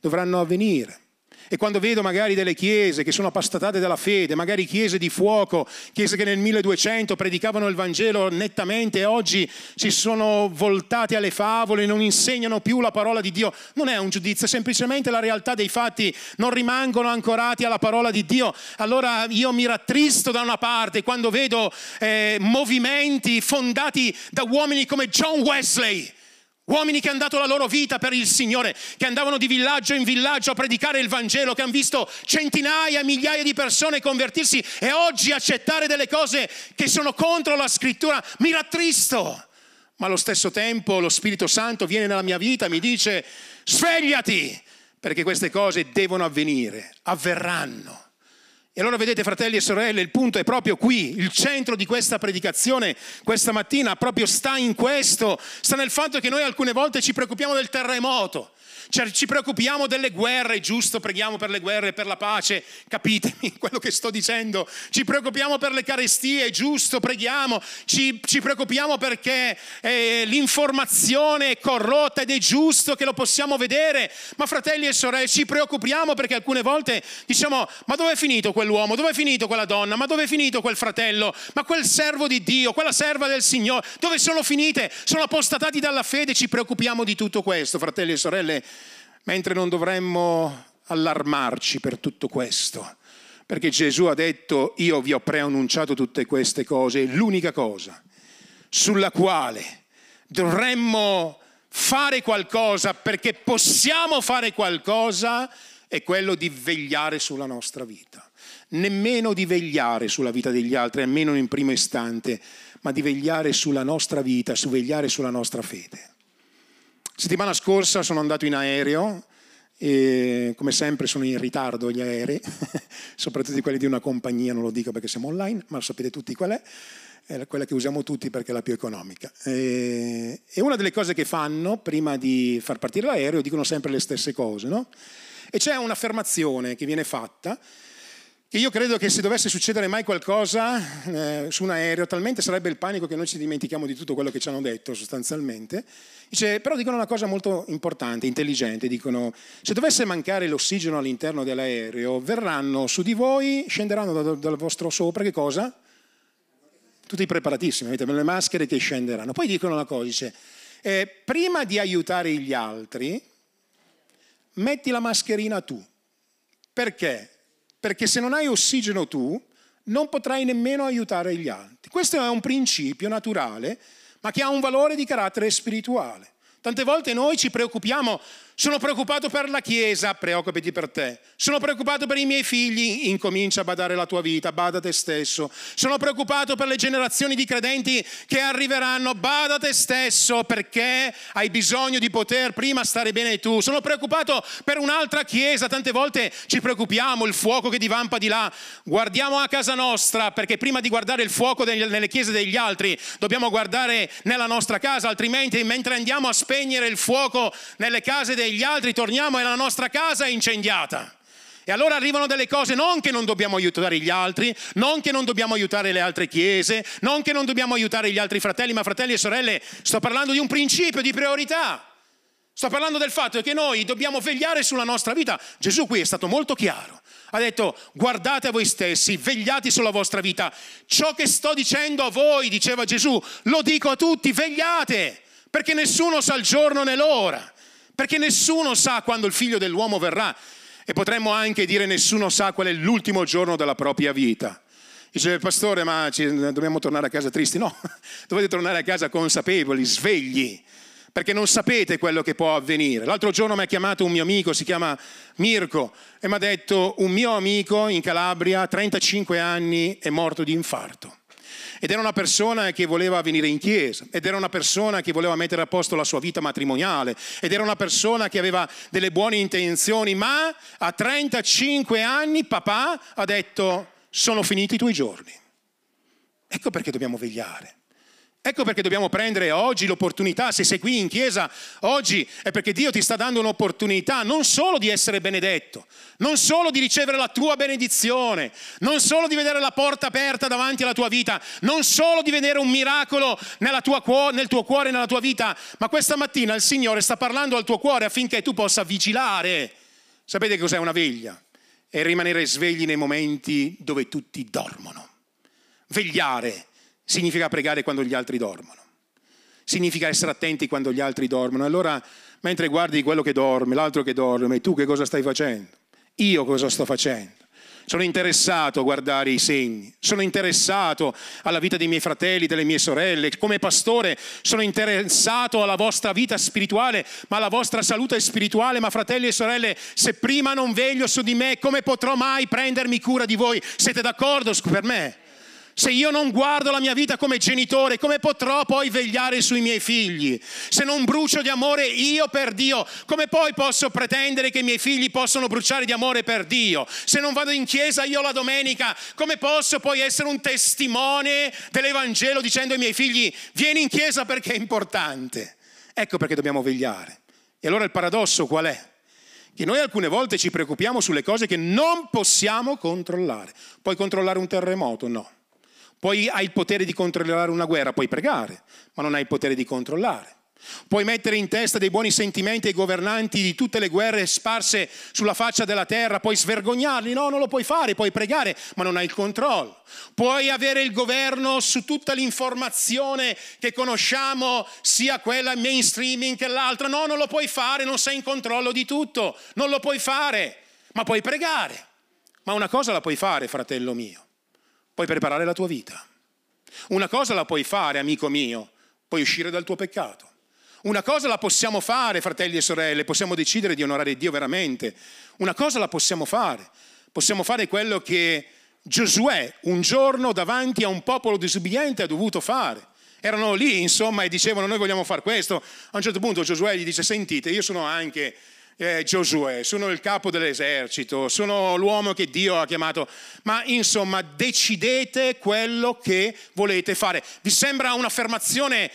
Speaker 1: dovranno avvenire. E quando vedo magari delle chiese che sono appastatate dalla fede, magari chiese di fuoco, chiese che nel 1200 predicavano il Vangelo nettamente e oggi si sono voltate alle favole non insegnano più la parola di Dio, non è un giudizio, è semplicemente la realtà dei fatti, non rimangono ancorati alla parola di Dio. Allora io mi rattristo da una parte quando vedo eh, movimenti fondati da uomini come John Wesley Uomini che hanno dato la loro vita per il Signore, che andavano di villaggio in villaggio a predicare il Vangelo, che hanno visto centinaia, migliaia di persone convertirsi e oggi accettare delle cose che sono contro la scrittura, mi rattristo. Ma allo stesso tempo lo Spirito Santo viene nella mia vita e mi dice svegliati, perché queste cose devono avvenire, avverranno. E allora vedete fratelli e sorelle, il punto è proprio qui, il centro di questa predicazione questa mattina proprio sta in questo, sta nel fatto che noi alcune volte ci preoccupiamo del terremoto, cioè, ci preoccupiamo delle guerre, giusto, preghiamo per le guerre, per la pace, capitemi <laughs> quello che sto dicendo. Ci preoccupiamo per le carestie, giusto, preghiamo. Ci, ci preoccupiamo perché eh, l'informazione è corrotta ed è giusto che lo possiamo vedere. Ma fratelli e sorelle, ci preoccupiamo perché alcune volte diciamo, ma dove è finito quell'uomo? Dove è finito quella donna? Ma dove è finito quel fratello? Ma quel servo di Dio, quella serva del Signore? Dove sono finite? Sono apostatati dalla fede? Ci preoccupiamo di tutto questo, fratelli e sorelle mentre non dovremmo allarmarci per tutto questo, perché Gesù ha detto io vi ho preannunciato tutte queste cose, l'unica cosa sulla quale dovremmo fare qualcosa perché possiamo fare qualcosa è quello di vegliare sulla nostra vita. Nemmeno di vegliare sulla vita degli altri, almeno in primo istante, ma di vegliare sulla nostra vita, su vegliare sulla nostra fede. Settimana scorsa sono andato in aereo e come sempre sono in ritardo gli aerei, <laughs> soprattutto quelli di una compagnia, non lo dico perché siamo online, ma lo sapete tutti qual è, è quella che usiamo tutti perché è la più economica. E, e una delle cose che fanno prima di far partire l'aereo dicono sempre le stesse cose, no? E c'è un'affermazione che viene fatta che io credo che se dovesse succedere mai qualcosa eh, su un aereo, talmente sarebbe il panico che noi ci dimentichiamo di tutto quello che ci hanno detto sostanzialmente. Dice, però dicono una cosa molto importante, intelligente, dicono se dovesse mancare l'ossigeno all'interno dell'aereo, verranno su di voi, scenderanno dal, dal vostro sopra, che cosa? Tutti preparatissimi, avete le maschere che scenderanno. Poi dicono una cosa, dice, eh, prima di aiutare gli altri, metti la mascherina tu. Perché? Perché se non hai ossigeno tu, non potrai nemmeno aiutare gli altri. Questo è un principio naturale, ma che ha un valore di carattere spirituale. Tante volte noi ci preoccupiamo sono preoccupato per la Chiesa, preoccupati per te. Sono preoccupato per i miei figli, incomincia a badare la tua vita, bada te stesso. Sono preoccupato per le generazioni di credenti che arriveranno, bada te stesso perché hai bisogno di poter prima stare bene tu. Sono preoccupato per un'altra Chiesa, tante volte ci preoccupiamo, il fuoco che divampa di là. Guardiamo a casa nostra perché prima di guardare il fuoco nelle chiese degli altri dobbiamo guardare nella nostra casa, altrimenti mentre andiamo a spegnere il fuoco nelle case degli degli altri, torniamo e la nostra casa è incendiata. E allora arrivano delle cose non che non dobbiamo aiutare gli altri, non che non dobbiamo aiutare le altre chiese, non che non dobbiamo aiutare gli altri fratelli, ma fratelli e sorelle, sto parlando di un principio di priorità. Sto parlando del fatto che noi dobbiamo vegliare sulla nostra vita. Gesù qui è stato molto chiaro. Ha detto guardate a voi stessi, vegliate sulla vostra vita. Ciò che sto dicendo a voi, diceva Gesù, lo dico a tutti, vegliate, perché nessuno sa il giorno né l'ora perché nessuno sa quando il figlio dell'uomo verrà e potremmo anche dire nessuno sa qual è l'ultimo giorno della propria vita. Dice, pastore, ma ci, dobbiamo tornare a casa tristi? No, <laughs> dovete tornare a casa consapevoli, svegli, perché non sapete quello che può avvenire. L'altro giorno mi ha chiamato un mio amico, si chiama Mirko, e mi ha detto, un mio amico in Calabria, 35 anni, è morto di infarto ed era una persona che voleva venire in chiesa, ed era una persona che voleva mettere a posto la sua vita matrimoniale, ed era una persona che aveva delle buone intenzioni, ma a 35 anni papà ha detto sono finiti i tuoi giorni. Ecco perché dobbiamo vegliare. Ecco perché dobbiamo prendere oggi l'opportunità, se sei qui in chiesa oggi, è perché Dio ti sta dando un'opportunità non solo di essere benedetto, non solo di ricevere la tua benedizione, non solo di vedere la porta aperta davanti alla tua vita, non solo di vedere un miracolo tua, nel tuo cuore, nella tua vita, ma questa mattina il Signore sta parlando al tuo cuore affinché tu possa vigilare. Sapete cos'è una veglia? È rimanere svegli nei momenti dove tutti dormono. Vegliare significa pregare quando gli altri dormono, significa essere attenti quando gli altri dormono. Allora, mentre guardi quello che dorme, l'altro che dorme, tu che cosa stai facendo? Io cosa sto facendo? Sono interessato a guardare i segni, sono interessato alla vita dei miei fratelli, delle mie sorelle. Come pastore sono interessato alla vostra vita spirituale, ma alla vostra salute spirituale. Ma fratelli e sorelle, se prima non veglio su di me, come potrò mai prendermi cura di voi? Siete d'accordo per me? Se io non guardo la mia vita come genitore, come potrò poi vegliare sui miei figli? Se non brucio di amore io per Dio, come poi posso pretendere che i miei figli possano bruciare di amore per Dio? Se non vado in chiesa io la domenica, come posso poi essere un testimone dell'Evangelo dicendo ai miei figli vieni in chiesa perché è importante? Ecco perché dobbiamo vegliare. E allora il paradosso qual è? Che noi alcune volte ci preoccupiamo sulle cose che non possiamo controllare. Puoi controllare un terremoto? No. Poi hai il potere di controllare una guerra, puoi pregare, ma non hai il potere di controllare. Puoi mettere in testa dei buoni sentimenti ai governanti di tutte le guerre sparse sulla faccia della terra, puoi svergognarli, no, non lo puoi fare, puoi pregare, ma non hai il controllo. Puoi avere il governo su tutta l'informazione che conosciamo, sia quella mainstreaming che l'altra, no, non lo puoi fare, non sei in controllo di tutto, non lo puoi fare, ma puoi pregare. Ma una cosa la puoi fare, fratello mio, puoi preparare la tua vita. Una cosa la puoi fare, amico mio, puoi uscire dal tuo peccato. Una cosa la possiamo fare, fratelli e sorelle, possiamo decidere di onorare Dio veramente. Una cosa la possiamo fare. Possiamo fare quello che Giosuè un giorno davanti a un popolo disobbediente ha dovuto fare. Erano lì, insomma, e dicevano noi vogliamo fare questo. A un certo punto Giosuè gli dice sentite, io sono anche eh, Giosuè, sono il capo dell'esercito, sono l'uomo che Dio ha chiamato, ma insomma decidete quello che volete fare. Vi sembra un'affermazione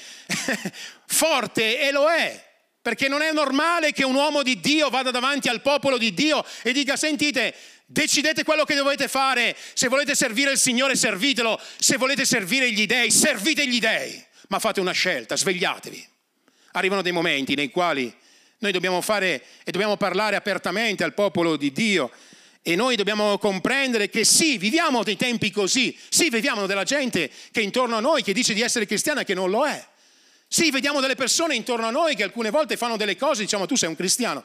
Speaker 1: <laughs> forte? E lo è, perché non è normale che un uomo di Dio vada davanti al popolo di Dio e dica sentite, decidete quello che dovete fare, se volete servire il Signore servitelo, se volete servire gli dèi servite gli dèi, ma fate una scelta, svegliatevi. Arrivano dei momenti nei quali noi dobbiamo fare e dobbiamo parlare apertamente al popolo di Dio. E noi dobbiamo comprendere che sì, viviamo dei tempi così, sì, vediamo della gente che è intorno a noi che dice di essere cristiana e che non lo è. Sì, vediamo delle persone intorno a noi che alcune volte fanno delle cose, diciamo tu sei un cristiano,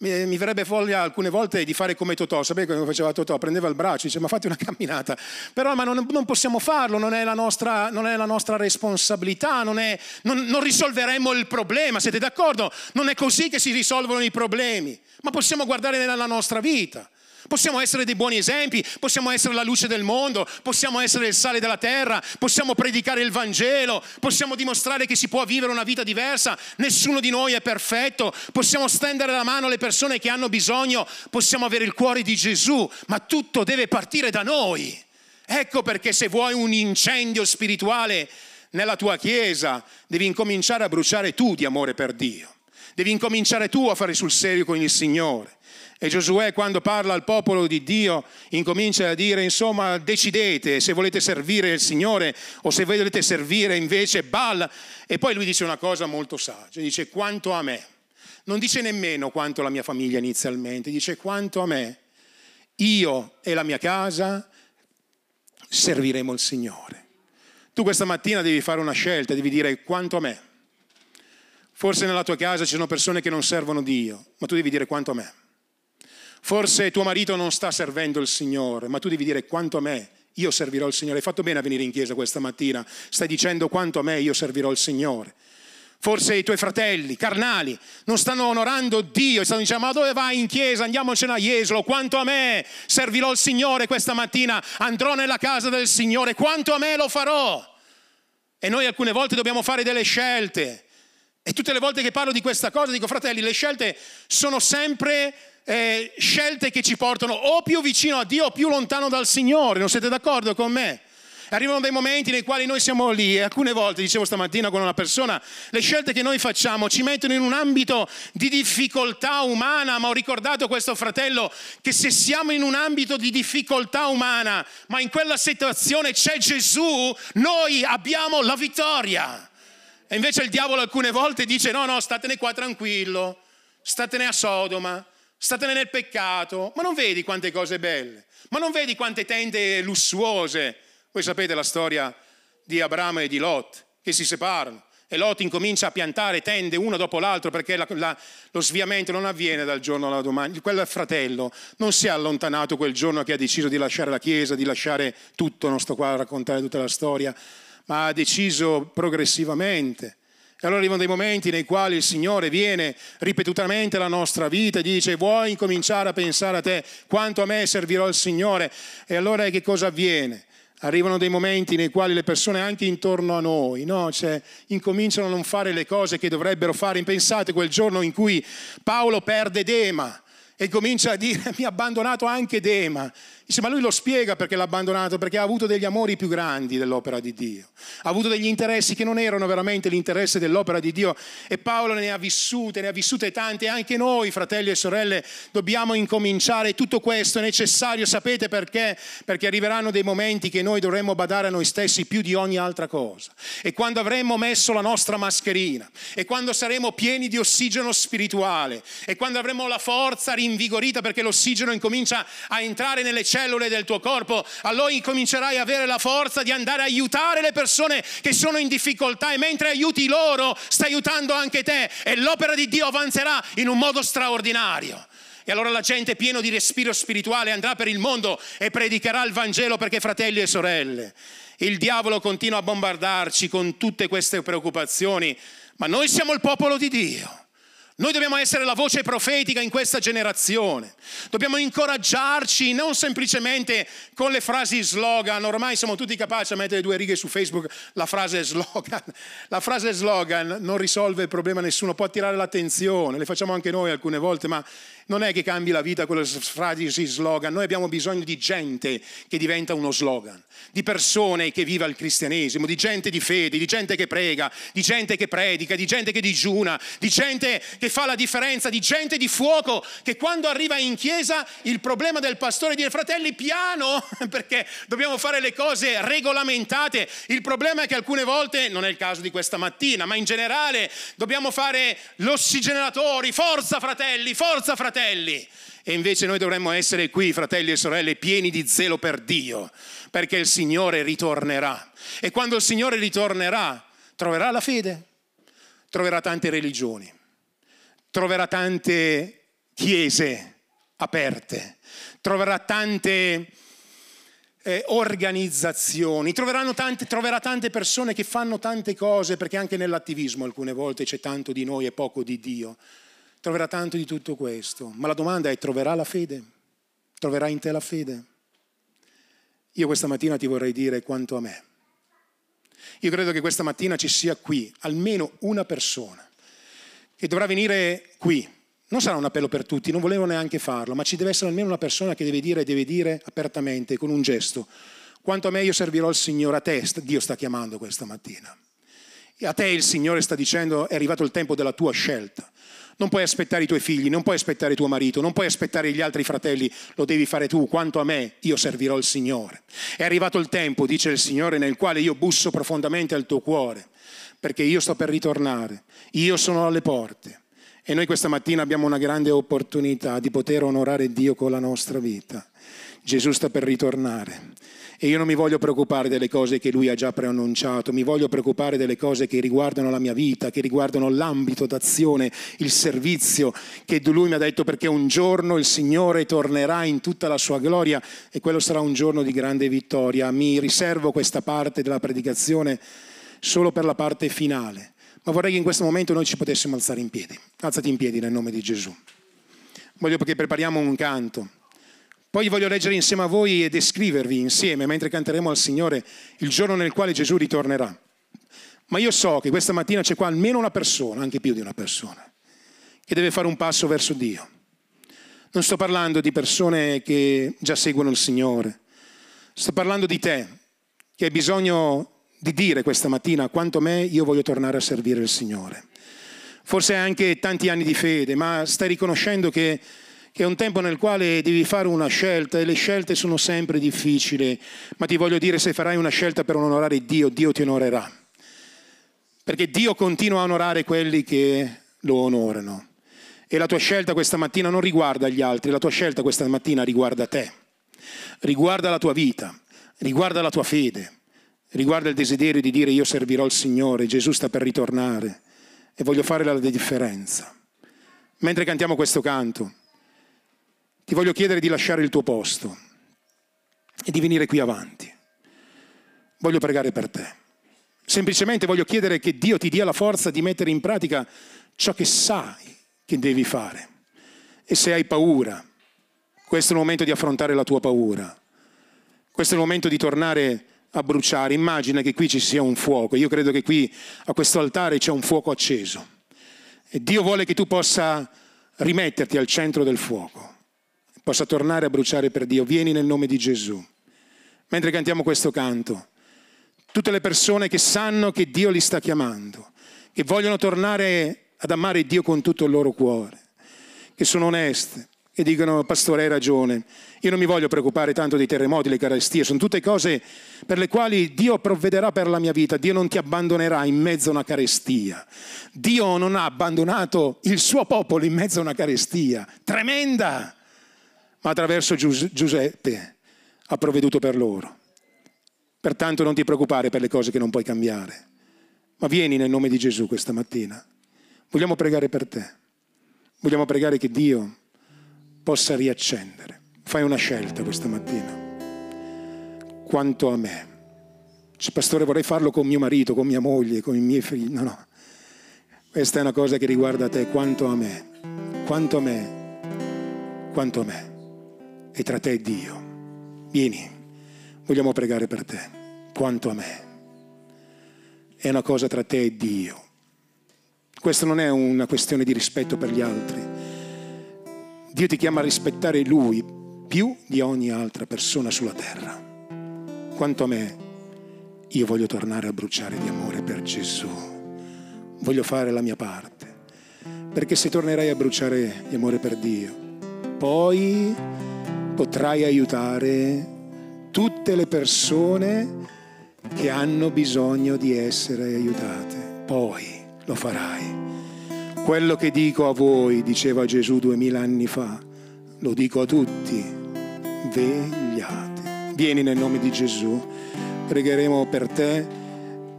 Speaker 1: mi, mi verrebbe voglia alcune volte di fare come Totò, sapete come faceva Totò? Prendeva il braccio e diceva ma fate una camminata, però ma non, non possiamo farlo, non è la nostra, non è la nostra responsabilità, non, è, non, non risolveremo il problema, siete d'accordo? Non è così che si risolvono i problemi, ma possiamo guardare nella nostra vita. Possiamo essere dei buoni esempi, possiamo essere la luce del mondo, possiamo essere il sale della terra, possiamo predicare il Vangelo, possiamo dimostrare che si può vivere una vita diversa, nessuno di noi è perfetto, possiamo stendere la mano alle persone che hanno bisogno, possiamo avere il cuore di Gesù, ma tutto deve partire da noi. Ecco perché se vuoi un incendio spirituale nella tua chiesa, devi incominciare a bruciare tu di amore per Dio. Devi incominciare tu a fare sul serio con il Signore. E Giosuè quando parla al popolo di Dio incomincia a dire insomma decidete se volete servire il Signore o se volete servire invece Baal. E poi lui dice una cosa molto saggia, dice quanto a me. Non dice nemmeno quanto la mia famiglia inizialmente, dice quanto a me. Io e la mia casa serviremo il Signore. Tu questa mattina devi fare una scelta, devi dire quanto a me. Forse nella tua casa ci sono persone che non servono Dio, ma tu devi dire quanto a me. Forse tuo marito non sta servendo il Signore, ma tu devi dire quanto a me io servirò il Signore. Hai fatto bene a venire in chiesa questa mattina, stai dicendo quanto a me io servirò il Signore. Forse i tuoi fratelli carnali non stanno onorando Dio e stanno dicendo ma dove vai in chiesa? Andiamocene a Jesolo. Quanto a me servirò il Signore questa mattina, andrò nella casa del Signore, quanto a me lo farò. E noi alcune volte dobbiamo fare delle scelte. E tutte le volte che parlo di questa cosa dico fratelli, le scelte sono sempre eh, scelte che ci portano o più vicino a Dio o più lontano dal Signore, non siete d'accordo con me? Arrivano dei momenti nei quali noi siamo lì e alcune volte, dicevo stamattina con una persona, le scelte che noi facciamo ci mettono in un ambito di difficoltà umana, ma ho ricordato questo fratello che se siamo in un ambito di difficoltà umana, ma in quella situazione c'è Gesù, noi abbiamo la vittoria. E invece il diavolo alcune volte dice no, no, statene qua tranquillo, statene a Sodoma, statene nel peccato, ma non vedi quante cose belle, ma non vedi quante tende lussuose. Voi sapete la storia di Abramo e di Lot che si separano e Lot incomincia a piantare tende uno dopo l'altro perché la, la, lo sviamento non avviene dal giorno alla domani. Quel fratello non si è allontanato quel giorno che ha deciso di lasciare la chiesa, di lasciare tutto, non sto qua a raccontare tutta la storia, ma ha deciso progressivamente. E allora arrivano dei momenti nei quali il Signore viene ripetutamente alla nostra vita e dice vuoi incominciare a pensare a te quanto a me servirò il Signore? E allora che cosa avviene? Arrivano dei momenti nei quali le persone anche intorno a noi no? cioè, incominciano a non fare le cose che dovrebbero fare. Pensate quel giorno in cui Paolo perde Dema e comincia a dire mi ha abbandonato anche Dema. Dice, ma lui lo spiega perché l'ha abbandonato, perché ha avuto degli amori più grandi dell'opera di Dio, ha avuto degli interessi che non erano veramente l'interesse dell'opera di Dio. E Paolo ne ha vissute, ne ha vissute tante, anche noi fratelli e sorelle dobbiamo incominciare, tutto questo. È necessario, sapete perché? Perché arriveranno dei momenti che noi dovremo badare a noi stessi più di ogni altra cosa. E quando avremo messo la nostra mascherina e quando saremo pieni di ossigeno spirituale e quando avremo la forza rinvigorita perché l'ossigeno incomincia a entrare nelle cellule, cellule del tuo corpo, allora incomincerai a avere la forza di andare a aiutare le persone che sono in difficoltà e mentre aiuti loro stai aiutando anche te e l'opera di Dio avanzerà in un modo straordinario. E allora la gente pieno di respiro spirituale andrà per il mondo e predicherà il Vangelo perché fratelli e sorelle. Il diavolo continua a bombardarci con tutte queste preoccupazioni, ma noi siamo il popolo di Dio. Noi dobbiamo essere la voce profetica in questa generazione. Dobbiamo incoraggiarci non semplicemente con le frasi slogan. Ormai siamo tutti capaci a mettere due righe su Facebook la frase slogan. La frase slogan non risolve il problema nessuno, può attirare l'attenzione, le facciamo anche noi alcune volte, ma non è che cambi la vita con le frasi slogan, noi abbiamo bisogno di gente che diventa uno slogan, di persone che viva il cristianesimo, di gente di fede, di gente che prega, di gente che predica, di gente che digiuna, di gente che fa la differenza, di gente di fuoco, che quando arriva in chiesa il problema del pastore è dire fratelli piano, <laughs> perché dobbiamo fare le cose regolamentate, il problema è che alcune volte, non è il caso di questa mattina, ma in generale dobbiamo fare gli ossigenatori, forza fratelli, forza fratelli. E invece noi dovremmo essere qui, fratelli e sorelle, pieni di zelo per Dio, perché il Signore ritornerà. E quando il Signore ritornerà, troverà la fede, troverà tante religioni, troverà tante chiese aperte, troverà tante eh, organizzazioni, tante, troverà tante persone che fanno tante cose, perché anche nell'attivismo alcune volte c'è tanto di noi e poco di Dio troverà tanto di tutto questo, ma la domanda è troverà la fede? Troverà in te la fede? Io questa mattina ti vorrei dire quanto a me. Io credo che questa mattina ci sia qui almeno una persona che dovrà venire qui. Non sarà un appello per tutti, non volevo neanche farlo, ma ci deve essere almeno una persona che deve dire, deve dire apertamente, con un gesto, quanto a me io servirò il Signore, a te Dio sta chiamando questa mattina. E a te il Signore sta dicendo è arrivato il tempo della tua scelta. Non puoi aspettare i tuoi figli, non puoi aspettare tuo marito, non puoi aspettare gli altri fratelli, lo devi fare tu. Quanto a me, io servirò il Signore. È arrivato il tempo, dice il Signore, nel quale io busso profondamente al tuo cuore, perché io sto per ritornare, io sono alle porte. E noi questa mattina abbiamo una grande opportunità di poter onorare Dio con la nostra vita. Gesù sta per ritornare e io non mi voglio preoccupare delle cose che lui ha già preannunciato, mi voglio preoccupare delle cose che riguardano la mia vita, che riguardano l'ambito d'azione, il servizio che lui mi ha detto perché un giorno il Signore tornerà in tutta la sua gloria e quello sarà un giorno di grande vittoria. Mi riservo questa parte della predicazione solo per la parte finale, ma vorrei che in questo momento noi ci potessimo alzare in piedi. Alzati in piedi nel nome di Gesù. Voglio che prepariamo un canto. Poi voglio leggere insieme a voi e descrivervi insieme, mentre canteremo al Signore, il giorno nel quale Gesù ritornerà. Ma io so che questa mattina c'è qua almeno una persona, anche più di una persona, che deve fare un passo verso Dio. Non sto parlando di persone che già seguono il Signore, sto parlando di te, che hai bisogno di dire questa mattina quanto me io voglio tornare a servire il Signore. Forse anche tanti anni di fede, ma stai riconoscendo che, che è un tempo nel quale devi fare una scelta e le scelte sono sempre difficili, ma ti voglio dire se farai una scelta per onorare Dio, Dio ti onorerà. Perché Dio continua a onorare quelli che lo onorano. E la tua scelta questa mattina non riguarda gli altri, la tua scelta questa mattina riguarda te, riguarda la tua vita, riguarda la tua fede, riguarda il desiderio di dire io servirò il Signore, Gesù sta per ritornare e voglio fare la differenza. Mentre cantiamo questo canto, ti voglio chiedere di lasciare il tuo posto e di venire qui avanti. Voglio pregare per te. Semplicemente voglio chiedere che Dio ti dia la forza di mettere in pratica ciò che sai che devi fare. E se hai paura, questo è il momento di affrontare la tua paura. Questo è il momento di tornare a bruciare. Immagina che qui ci sia un fuoco. Io credo che qui a questo altare c'è un fuoco acceso. E Dio vuole che tu possa rimetterti al centro del fuoco, possa tornare a bruciare per Dio. Vieni nel nome di Gesù. Mentre cantiamo questo canto, tutte le persone che sanno che Dio li sta chiamando, che vogliono tornare ad amare Dio con tutto il loro cuore, che sono oneste, che dicono pastore hai ragione, io non mi voglio preoccupare tanto dei terremoti, le carestie, sono tutte cose per le quali Dio provvederà per la mia vita, Dio non ti abbandonerà in mezzo a una carestia, Dio non ha abbandonato il suo popolo in mezzo a una carestia, tremenda, ma attraverso Giuseppe ha provveduto per loro. Pertanto non ti preoccupare per le cose che non puoi cambiare, ma vieni nel nome di Gesù questa mattina. Vogliamo pregare per te. Vogliamo pregare che Dio possa riaccendere. Fai una scelta questa mattina. Quanto a me. Cioè, pastore, vorrei farlo con mio marito, con mia moglie, con i miei figli. No, no. Questa è una cosa che riguarda te. Quanto a me. Quanto a me. Quanto a me. E tra te e Dio. Vieni. Vogliamo pregare per te. Quanto a me. È una cosa tra te e Dio questa non è una questione di rispetto per gli altri. Dio ti chiama a rispettare Lui più di ogni altra persona sulla terra. Quanto a me, io voglio tornare a bruciare di amore per Gesù. Voglio fare la mia parte. Perché se tornerai a bruciare di amore per Dio, poi potrai aiutare tutte le persone che hanno bisogno di essere aiutate. Poi lo farai. Quello che dico a voi, diceva Gesù duemila anni fa, lo dico a tutti, vegliate. Vieni nel nome di Gesù, pregheremo per te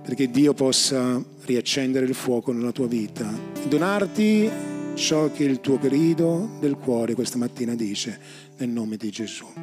Speaker 1: perché Dio possa riaccendere il fuoco nella tua vita donarti ciò che il tuo grido del cuore questa mattina dice nel nome di Gesù.